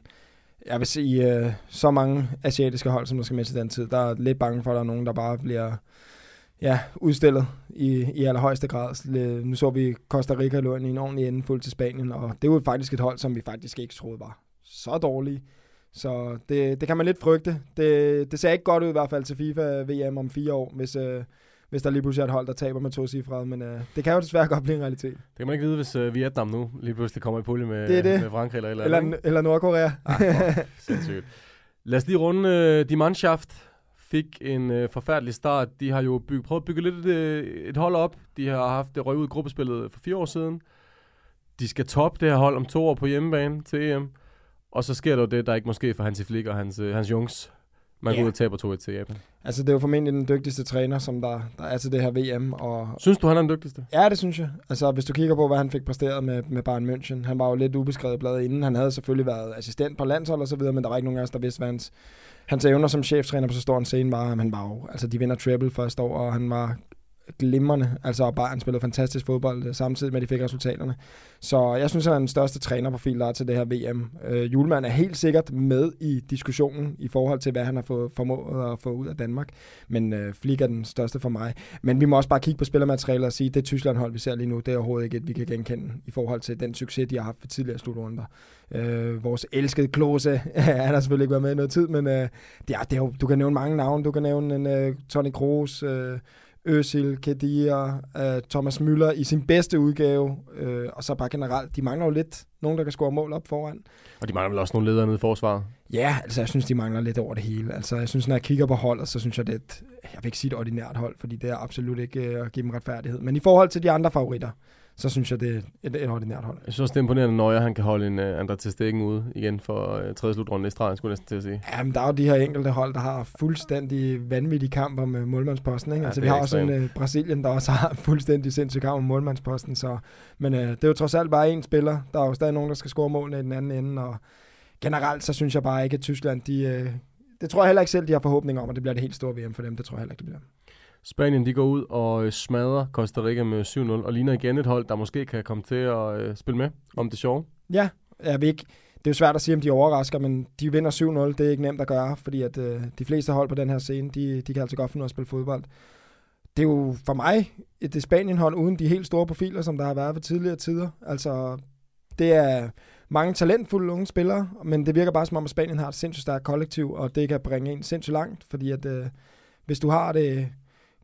jeg vil sige, øh, så mange asiatiske hold, som der skal med til den tid, der er lidt bange for, at der er nogen, der bare bliver ja, udstillet i, i allerhøjeste grad. Øh, nu så vi Costa Rica lå i en ordentlig ende fuld til Spanien, og det var faktisk et hold, som vi faktisk ikke troede var så dårlige. Så det, det kan man lidt frygte. Det, det ser ikke godt ud i hvert fald til FIFA VM om fire år, hvis, øh, hvis der lige pludselig er et hold, der taber med to cifre. Men øh, det kan jo desværre godt blive en realitet. Det kan man ikke vide, hvis øh, Vietnam nu lige pludselig kommer i pulje med, det det. med Frankrig eller eller Eller, eller, eller Nordkorea. Ah, sindssygt. Lad os lige runde øh, de Mannschaft fik en øh, forfærdelig start. De har jo bygget, prøvet at bygge lidt et, øh, et hold op. De har haft det røg ud i gruppespillet for fire år siden. De skal toppe det her hold om to år på hjemmebane til EM. Og så sker der jo det, der ikke måske for Hansi Flick og hans, øh, hans Jungs. Man går ud og taber 2-1 til Japan. Altså, det er jo formentlig den dygtigste træner, som der, der er til det her VM. Og synes du, han er den dygtigste? Ja, det synes jeg. Altså, hvis du kigger på, hvad han fik præsteret med, med Bayern München. Han var jo lidt ubeskrevet blad inden. Han havde selvfølgelig været assistent på landshold og så videre, men der var ikke nogen af os, der vidste, hvad hans, hans evner som cheftræner på så stor en scene var. Han var jo, altså, de vinder treble første år, og han var glimrende. Altså, og Bayern spillede fantastisk fodbold øh, samtidig med, at de fik resultaterne. Så jeg synes, han er den største trænerprofil, der er til det her VM. Øh, Julemand er helt sikkert med i diskussionen i forhold til, hvad han har fået formået at få ud af Danmark. Men øh, Flick er den største for mig. Men vi må også bare kigge på spillermaterialet og sige, at det Tyskland-hold, vi ser lige nu, det er overhovedet ikke et, vi kan genkende i forhold til den succes, de har haft for tidligere slutrunder. Øh, vores elskede Klose, [laughs] han har selvfølgelig ikke været med i noget tid, men øh, det er, det er jo, du kan nævne mange navne. Du kan nævne en øh, Tony Kroos, øh, Özil, Kedia, øh, Thomas Müller i sin bedste udgave, øh, og så bare generelt, de mangler jo lidt nogen, der kan score mål op foran. Og de mangler vel også nogle ledere nede i forsvaret. Ja, altså jeg synes, de mangler lidt over det hele. Altså jeg synes, når jeg kigger på holdet, så synes jeg, det er et, jeg vil ikke sige et ordinært hold, fordi det er absolut ikke øh, at give dem retfærdighed. Men i forhold til de andre favoritter, så synes jeg, det er et, et ordinært hold. Jeg synes også, det er imponerende, når han kan holde en uh, André til stikken ude igen for uh, tredje slutrunde i stregen, skulle jeg næsten til at sige. Ja, men der er jo de her enkelte hold, der har fuldstændig vanvittige kamper med målmandsposten. Ikke? Ja, altså, vi har også en ekstremt. uh, Brasilien, der også har [laughs] fuldstændig sindssyg kamp med målmandsposten. Så, men uh, det er jo trods alt bare én spiller. Der er jo stadig nogen, der skal score målene i den anden ende. Og generelt, så synes jeg bare ikke, at Tyskland, de, uh, det tror jeg heller ikke selv, de har forhåbninger om, at det bliver det helt store VM for dem. Det tror jeg heller ikke, det bliver. Spanien de går ud og øh, smadrer Costa Rica med 7-0, og ligner igen et hold, der måske kan komme til at øh, spille med om det sjove. Ja, jeg ved ikke. Det er jo svært at sige, om de overrasker, men de vinder 7-0. Det er ikke nemt at gøre, fordi at, øh, de fleste hold på den her scene, de, de kan altså godt finde ud af at spille fodbold. Det er jo for mig et Spanien-hold uden de helt store profiler, som der har været ved tidligere tider. Altså, det er mange talentfulde unge spillere, men det virker bare som om, at Spanien har et sindssygt stærkt kollektiv, og det kan bringe en sindssygt langt, fordi at, øh, hvis du har det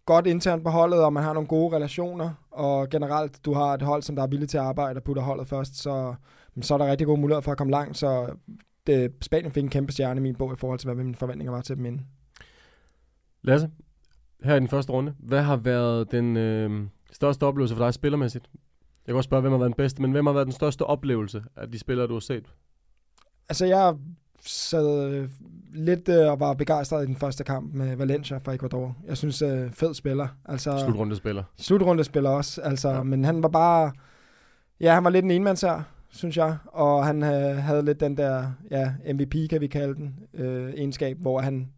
godt internt på holdet, og man har nogle gode relationer, og generelt du har et hold, som der er villig til at arbejde og putter holdet først, så, så er der rigtig gode muligheder for at komme langt, så det, Spanien fik en kæmpe stjerne i min bog i forhold til, hvad mine forventninger var til dem inden. Lasse, her i den første runde, hvad har været den øh, største oplevelse for dig spillermæssigt? Jeg kan også spørge, hvem har været den bedste, men hvem har været den største oplevelse af de spillere, du har set? Altså, jeg sad lidt øh, og var begejstret i den første kamp med Valencia fra Ecuador. Jeg synes, øh, fed spiller. Altså, Slutrundespiller. slutrunde spiller også, altså, Ja. men han var bare, ja, han var lidt en enmands her, synes jeg, og han øh, havde lidt den der, ja, MVP kan vi kalde den, øh, egenskab, hvor han,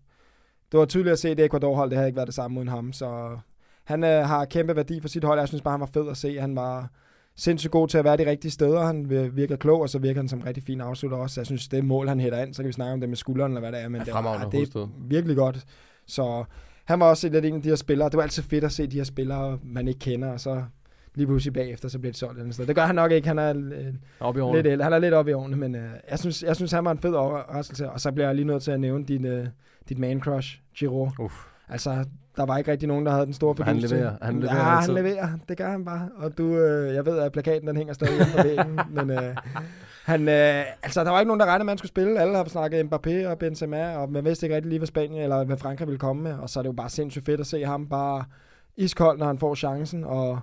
det var tydeligt at se, at det Ecuador-hold, det havde ikke været det samme uden ham, så han øh, har kæmpe værdi for sit hold, jeg synes bare, han var fed at se, han var sindssygt god til at være de rigtige steder, han virker klog, og så virker han som en rigtig fin afslutter også, jeg synes, det mål, han hætter ind, så kan vi snakke om det med skulderen, eller hvad det er, men Ja, det, var, det er virkelig godt, så han var også lidt en af de her spillere. Det var altid fedt at se de her spillere, man ikke kender, og så lige pludselig bagefter, så bliver det solgt andet sted. Det gør han nok ikke. Han er øh, Op i lidt årene. ældre. Han er lidt oppe i årene, men øh, jeg, synes, jeg synes, han var en fed overraskelse. Og så bliver jeg lige nødt til at nævne din, øh, dit man crush, Giroud. Uff. Altså, der var ikke rigtig nogen, der havde den store Han fordybelse. leverer. Han leverer ja, han leverer. Det gør han bare. Og du, øh, jeg ved, at plakaten den hænger stadig på væggen, [laughs] men øh, han, øh, altså, der var ikke nogen, der regnede med, at han skulle spille. Alle har snakket Mbappé og Benzema, og man vidste ikke rigtig lige, hvad Spanien eller hvad Frankrig ville komme med. Og så er det jo bare sindssygt fedt at se ham bare iskold, når han får chancen. Og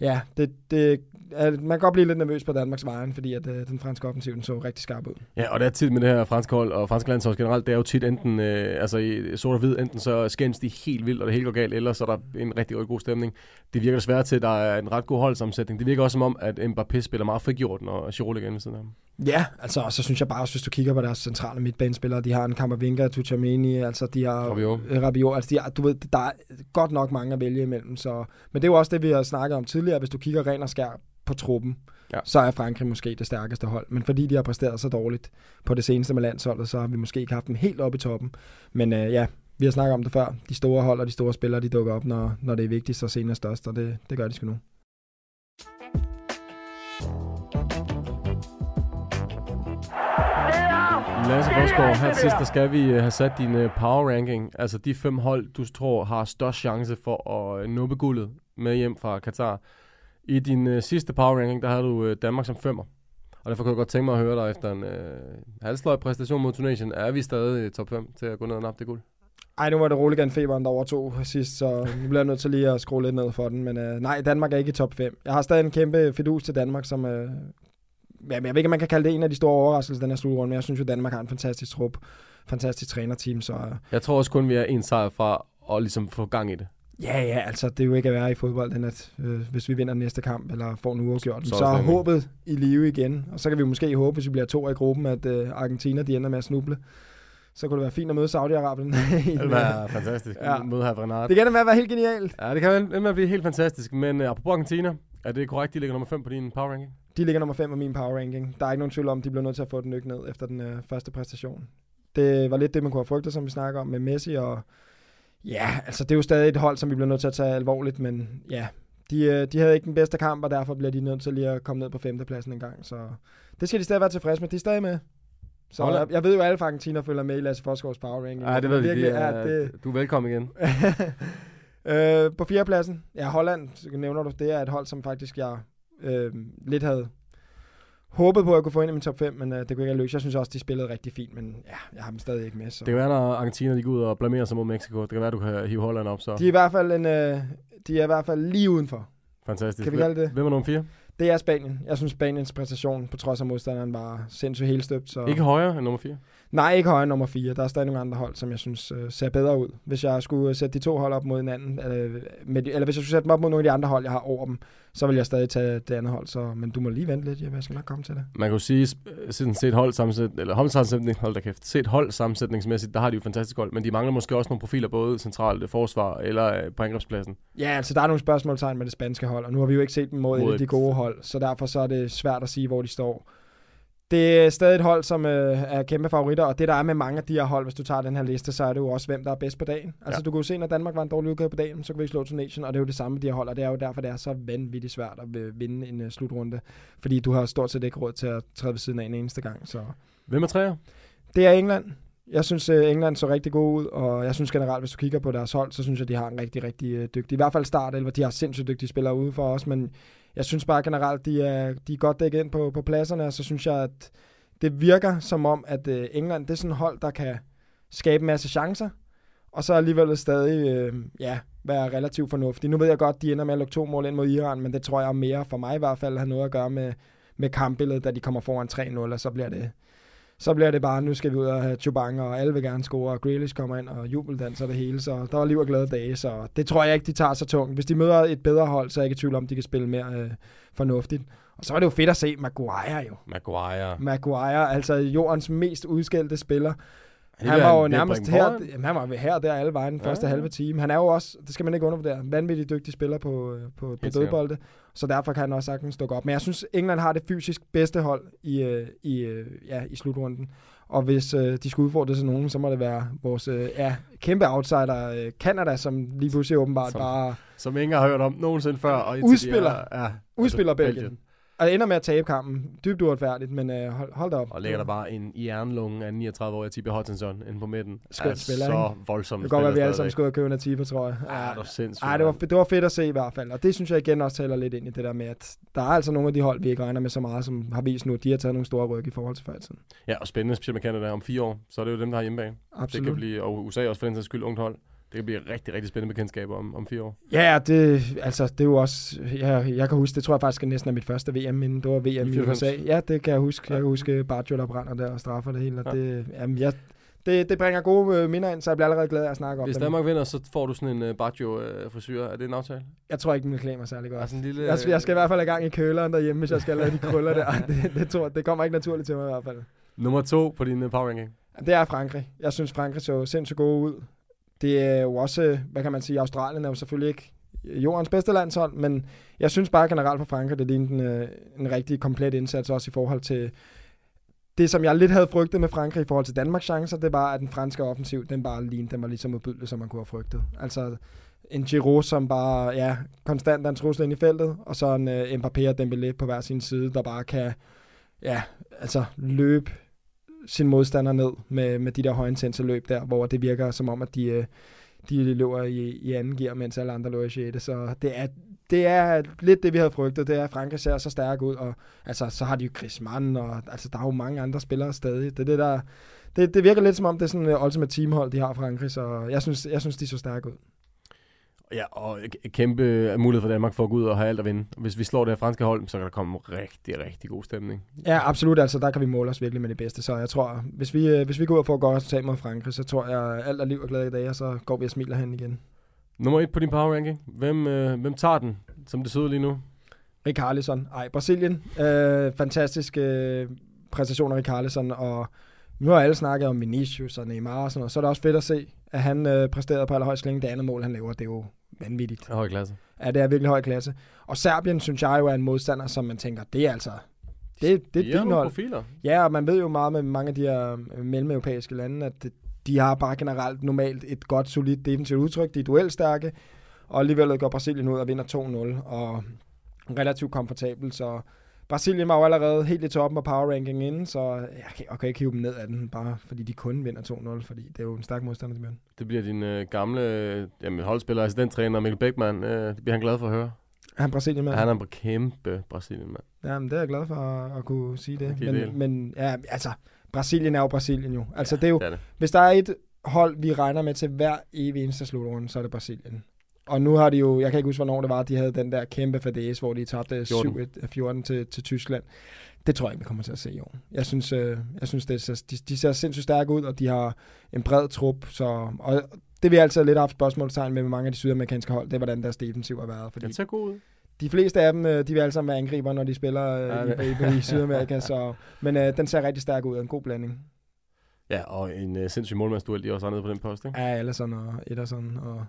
ja, det, det, er, man kan godt blive lidt nervøs på Danmarks vejen, fordi at, øh, den franske offensiv den så rigtig skarp ud. Ja, og det er tit med det her franske hold og franske landshold generelt, det er jo tit enten, øh, altså i sort og hvid, enten så skændes de helt vildt, og det hele går galt, eller så er der en rigtig, rigtig god stemning. Det virker desværre til, at der er en ret god holdsammensætning. Det virker også som om, at Mbappé spiller meget frigjort, når Giroud ligger inde ved siden af ham. Ja, altså, og så synes jeg bare også, hvis du kigger på deres centrale midtbanespillere, de har en Kammervinga, Tuchameni, altså de har Rabiot. øh, Rabiot, altså de har, du ved, der er godt nok mange at vælge imellem, så, men det er jo også det, vi har snakket om tidligere, hvis du kigger ren og skær på truppen, Ja. så er Frankrig måske det stærkeste hold, men fordi de har præsteret så dårligt på det seneste med landsholdet, så har vi måske ikke haft dem helt oppe i toppen, men øh, ja, vi har snakket om det før, de store hold og de store spillere, de dukker op, når, når det er vigtigst og scenen er størst, og det, det gør de sgu nu. Lasse Forsgaard, her til sidst, der skal vi øh, have sat din øh, power ranking. Altså de fem hold, du tror har størst chance for at øh, nuppe guldet med hjem fra Katar. I din øh, sidste power ranking, der havde du øh, Danmark som femmer. Og derfor kunne jeg godt tænke mig at høre dig efter en øh, halvsløj præstation mod Tunesien. Er vi stadig i top 5 til at gå ned og nappe det guld? Ej, nu var det Roligan-feberen, der overtog sidst, så nu bliver jeg nødt til lige at skrue lidt ned for den. Men øh, nej, Danmark er ikke i top 5. Jeg har stadig en kæmpe fidus til Danmark, som... Øh, ja, men jeg ved ikke, om man kan kalde det en af de store overraskelser, den her slutrunde, men jeg synes jo, Danmark har en fantastisk trup, fantastisk trænerteam, så... Øh, Jeg tror også kun, vi er en sejr fra at ligesom få gang i det. Ja, ja, altså, det er jo ikke at være i fodbold, den at øh, hvis vi vinder den næste kamp, eller får en uafgjort, Så så, er håbet i live igen. Og så kan vi måske håbe, hvis vi bliver to i gruppen, at øh, Argentina, de ender med at snuble. Så kunne det være fint at møde Saudi-Arabien. Det [laughs] vil være fantastisk. Ja. Møde her Renard. det kan være, være helt genialt. Ja, det kan at blive helt fantastisk. Men uh, apropos Argentina, er det korrekt, de ligger nummer 5 på din power ranking? De ligger nummer 5 på min power ranking. Der er ikke nogen tvivl om, de bliver nødt til at få den nyk ned efter den øh, første præstation. Det var lidt det, man kunne have frygtet, som vi snakker om med Messi. Og ja, altså det er jo stadig et hold, som vi bliver nødt til at tage alvorligt, men ja, de, øh, de havde ikke den bedste kamp, og derfor bliver de nødt til lige at komme ned på femtepladsen en gang. Så det skal de stadig være tilfredse med. De er stadig med. Så Holland. jeg, jeg ved jo, at alle fra Argentina følger med i Lasse Forsgaards power ranking. Ja, det ved vi. Virkelig Det er, det, Du er velkommen igen. [laughs] øh, på fjerdepladsen, ja, Holland, nævner du, det er et hold, som faktisk jeg øh, lidt havde håbet på, at jeg kunne få ind i min top 5, men øh, det kunne ikke lykkes. Jeg synes også, de spillede rigtig fint, men ja, jeg har dem stadig ikke med. Så. Det kan være, når Argentina de går ud og blamerer sig mod Mexico. Det kan være, du kan hive Holland op, så De er i hvert fald en, øh, de er i hvert fald lige udenfor. fantastisk. Kan vi kalde det? Hvem er nummer 4? Det er Spanien. Jeg synes, Spaniens præstation, på trods af modstanderen, var sindssygt helt støbt. Så... Ikke højere end nummer 4? Nej, ikke højere end nummer 4. Der er stadig nogle andre hold, som jeg synes øh, ser bedre ud. Hvis jeg skulle sætte de to hold op mod hinanden, øh, med de, eller hvis jeg skulle sætte dem op mod nogle af de andre hold, jeg har over dem, så vil jeg stadig tage det andet hold. Så, men du må lige vente lidt, jeg skal nok komme til det. Man kan jo sige, øh, sådan set hold sammensæt, eller holdsammensætning, hold da kæft, set hold sammensætningsmæssigt, der har de jo fantastisk hold, men de mangler måske også nogle profiler, både centralt øh, forsvar eller øh, på angrebspladsen. Ja, altså der er nogle spørgsmålstegn med det spanske hold, og nu har vi jo ikke set dem mod, Mod de gode hold, så derfor så er det svært at sige, hvor de står. Det er stadig et hold, som øh, er kæmpe favoritter, og det der er med mange af de her hold, hvis du tager den her liste, så er det jo også, hvem der er bedst på dagen. Altså Ja. du kunne jo se, når Danmark var en dårlig udgave på dagen, så kunne vi ikke slå Tunesien, og det er jo det samme med de her hold, og det er jo derfor, det er så vanvittigt svært at øh, vinde en uh, slutrunde, fordi du har stort set ikke råd til at træde ved siden af en eneste gang. Så Hvem er træer? det er England. Jeg synes, øh, England så rigtig god ud, og jeg synes generelt, hvis du kigger på deres hold, så synes jeg, de har en rigtig, rigtig dygtig, i hvert fald start, eller de har sindssygt dygtige spillere ude for os, men jeg synes bare generelt, de er, de er godt dækket ind på, på pladserne, og så synes jeg, at det virker som om, at øh, England, det er sådan et hold, der kan skabe en masse chancer, og så alligevel stadig øh, ja, være relativt fornuftig. Nu ved jeg godt, de ender med at lukke to mål ind mod Iran, men det tror jeg mere, for mig i hvert fald, har noget at gøre med, med kampbilledet, da de kommer foran 3-0, og så bliver det, så bliver det bare, nu skal vi ud og have Chubanga, og alle vil gerne score, og Grealish kommer ind og jubeldanser det hele, så der var liv og glade dage, så det tror jeg ikke, de tager så tungt. Hvis de møder et bedre hold, så er jeg ikke i tvivl om, de kan spille mere øh, fornuftigt. Og så er det jo fedt at se Maguire jo. Maguire. Maguire, altså jordens mest udskældte spiller. Han Han var jo nærmest her, jamen, han var her og der alle vejen den Ja, første ja. halve time. Han er jo også, det skal man ikke undervurdere, en vanvittig dygtig spiller på, øh, på, på dødbolde, så derfor kan han også sagtens dukke op. Men jeg synes, England har det fysisk bedste hold i, øh, i, øh, ja, i slutrunden. Og hvis øh, de skal udfordre til nogen, så må det være vores øh, ja, kæmpe outsider, øh, Canada, som lige pludselig åbenbart Som- bare Som ingen har hørt om nogensinde før. Og indtil de Udspiller. Er, ja, udspiller altså, Belgien. Og ender med at tabe kampen. Dybt uretfærdigt, men øh, hold, hold da op. Og ligger der bare en jernlunge af 39-årige Tibi Hutchinson inde på midten. Skønt Er spiller, så ikke? voldsomt. Det kan godt være, at vi alle sammen skulle have købt en Atiba, tror jeg. Ja, det var sindssygt. Ej, det var, det var fedt at se i hvert fald. Og det synes jeg igen også taler lidt ind i det der med, at der er altså nogle af de hold, vi ikke regner med så meget, som har vist nu, at de har taget nogle store ryg i forhold til før i tiden. Ja, og spændende, specielt med Canada om fire år. Så er det jo dem, der har hjemmebane. Det kan Absolut. blive, og USA også for den sags skyld, ungt hold. Det kan blive rigtig, rigtig spændende bekendtskaber om, om fire år. Ja, det, altså, det er jo også... Ja, jeg kan huske, det tror jeg faktisk er næsten er mit første VM, inden det var VM I i 94. USA. Ja, det kan jeg huske. Ja. Jeg kan huske Bartjo, der brænder der og straffer det hele. Og Ja. det, jamen, jeg, det, det bringer gode øh, minder ind, så jeg bliver allerede glad af at snakke om Hvis. Danmark vinder, så får du sådan en uh, Baggio-frisyr. er det en aftale? Jeg tror ikke, den vil klæde mig særlig godt. Altså en lille... Jeg skal, jeg skal i hvert fald have gang i køleren derhjemme, hvis jeg skal lave de krøller der. [laughs] Det, det, tror, det kommer ikke naturligt til mig i hvert fald. Nummer to på din uh, power ranking. Det er Frankrig. Jeg synes, Frankrig så sindssygt gode ud. Det er jo også, hvad kan man sige, Australien er jo selvfølgelig ikke jordens bedste landshold, men jeg synes bare generelt for Frankrig, det lignede en, øh, en rigtig komplet indsats også i forhold til det, som jeg lidt havde frygtet med Frankrig i forhold til Danmarks chancer, det var, at den franske offensiv, den bare lignede, den var lige så modbydelig, som man kunne have frygtet. Altså en Giroud, som bare, ja, konstant er en trussel ind i feltet, og så en uh, Mbappé og Dembélé på hver sin side, der bare kan, ja, altså løbe sin modstander ned med, med de der højintense løb der, hvor det virker som om, at de, øh, de løber i, i anden gear, mens alle andre løber i 6. Så det er, det er lidt det, vi havde frygtet. Det er, at Frankrig ser så stærk ud, og altså, så har de jo Griezmann, og altså, der er jo mange andre spillere stadig. Det, er det, der, det, det virker lidt som om, det er sådan et ultimate teamhold, de har Frankrig, så jeg synes, jeg synes de så stærke ud. Ja, og kæmpe mulighed for Danmark for at gå ud og have alt at vinde. Hvis vi slår det her franske hold, så kan der komme rigtig, rigtig god stemning. Ja, absolut. Altså, der kan vi måle os virkelig med det bedste. Så jeg tror, hvis vi, øh, hvis vi går ud og får et godt resultat mod Frankrig, så tror jeg, alt er liv og glæde i dag, og så går vi og smiler hen igen. Nummer et på din power ranking. Hvem, øh, hvem tager den, som det ser lige nu? Rikarlison. Ej, Brasilien. Øh, fantastisk øh, præstation af Rikarlison, og Nu har alle snakket om Vinicius og Neymar og sådan noget, så er det også fedt at se, at han øh, præsterede på allerhøjst længe. Det andet mål, han laver, det er jo vanvittigt. Høj klasse. Ja, det er virkelig høj klasse. Og Serbien, synes jeg jo, er en modstander, som man tænker, det er altså... Det, det De er nogle profiler. Ja, og man ved jo meget med mange af de her øh, mellemeuropæiske lande, at de har bare generelt normalt et godt, solidt defensivt udtryk. De er duelstærke, og alligevel går Brasilien ud og vinder 2-0, og relativt komfortabelt, så Brasilien var jo allerede helt i toppen af power ranking inden, så jeg kan, jeg kan ikke hive dem ned af den, bare fordi de kun vinder 2-0, fordi det er jo en stærk modstander, de møder. Det bliver din øh, gamle øh, jamen, holdspiller, assistenttræner Mikkel Beckmann. Øh, det bliver han glad for at høre. Er han Brasilien? Ja. Han er en kæmpe Brasilien, mand. Jamen, det er jeg glad for at, at kunne sige det. Okay, men, men ja, altså, Brasilien er jo Brasilien jo. Altså, det er jo, Det er det. Hvis der er et hold, vi regner med til hver evig eneste slutrunde, så er det Brasilien. Og nu har de jo, jeg kan ikke huske, hvornår det var, de havde den der kæmpe fadæs, hvor de tabte 14. 7-1, 14 til, til Tyskland. Det tror jeg ikke, vi kommer til at se i år. Jeg synes, øh, jeg synes det ser, de, de ser sindssygt stærke ud, og de har en bred trup. Så, og det vi altid lidt haft spørgsmålstegn med, med mange af de sydamerikanske hold, det er, hvordan deres defensiv har været. Fordi Den ser god ud. de fleste af dem, øh, de vil alle sammen være angriber, når de spiller øh, i, i, i Sydamerika. Så, men øh, den ser rigtig stærk ud, en god blanding. Ja, og en øh, sindssyg målmandsduel, de også har nede på den post, ikke? Ja, Allison og Ederson og...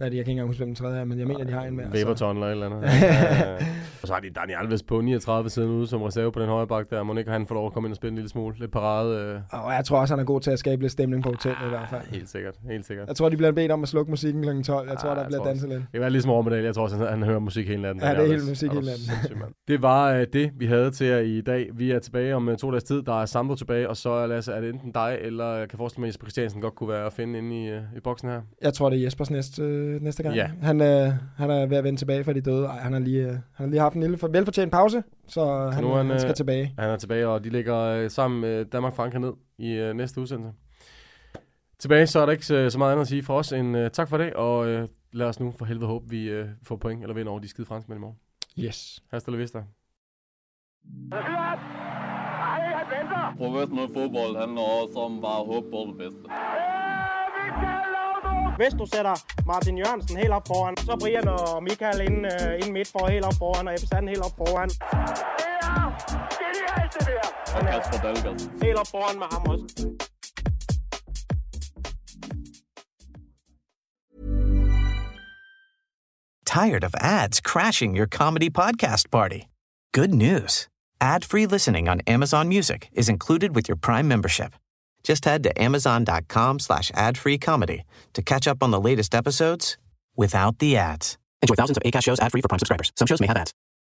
Hvad er det? Jeg kan ikke engang huske, hvem den tredje er, men jeg mener, de har en mere. Weberton eller et eller andet. Ja. [laughs] og så har de Dani Alves på 39 siden ude som reserve på den højre bak der. Må ikke han får lov at komme ind og spille en lille smule. Lidt parade. Øh. Og jeg tror også, han er god til at skabe lidt stemning på hotellet i hvert fald. Helt sikkert, helt sikkert. Jeg tror, de bliver bedt om at slukke musikken kl. 12. Jeg tror, Ah, der bliver danset lidt. Det være ligesom overmedal. Jeg tror også, han, han hører musik hele natten. Ja, det er helt musik hele natten. Det var øh, det, vi havde til jer i dag. Vi er tilbage om øh, to dages tid. Der er Sandro tilbage, og så Lasse, er det enten dig, eller jeg kan forestille mig, at Jesper Christiansen godt kunne være at finde inde i, øh, i boksen her. Jeg tror, det er Jespers næste, øh, næste gang. Ja. Han, øh, han er ved at vende tilbage fra de døde. Ej, han har lige, øh, han har lige haft en lille for, velfortjent pause, så han, nu er han, han, skal øh, tilbage. Han er tilbage, og de ligger øh, sammen med Danmark Frankrig ned i øh, næste udsendelse. Tilbage, så er der ikke øh, så meget andet at sige for os end øh, tak for det, og øh, lad os nu for helvede håbe, vi øh, får point eller vinder over de skide franskmænd i morgen. Yes. Hasta la vista. Han venter! Professionel fodbold handler også om bare at håbe på det bedste. Michael Hvis du sætter Martin Jørgensen helt op foran, så Brian og Michael ind, øh, ind midt for helt op foran, og Ebbe helt op foran. Det er genialt, det der! Og Kasper Dahlgaard. Helt op foran med ham også. Tired of ads crashing your comedy podcast party? Good news. Ad-free listening on Amazon Music is included with your Prime membership. Just head to amazon.com slash ad-free comedy to catch up on the latest episodes without the ads. Enjoy thousands of ACAST shows ad-free for Prime subscribers. Some shows may have ads.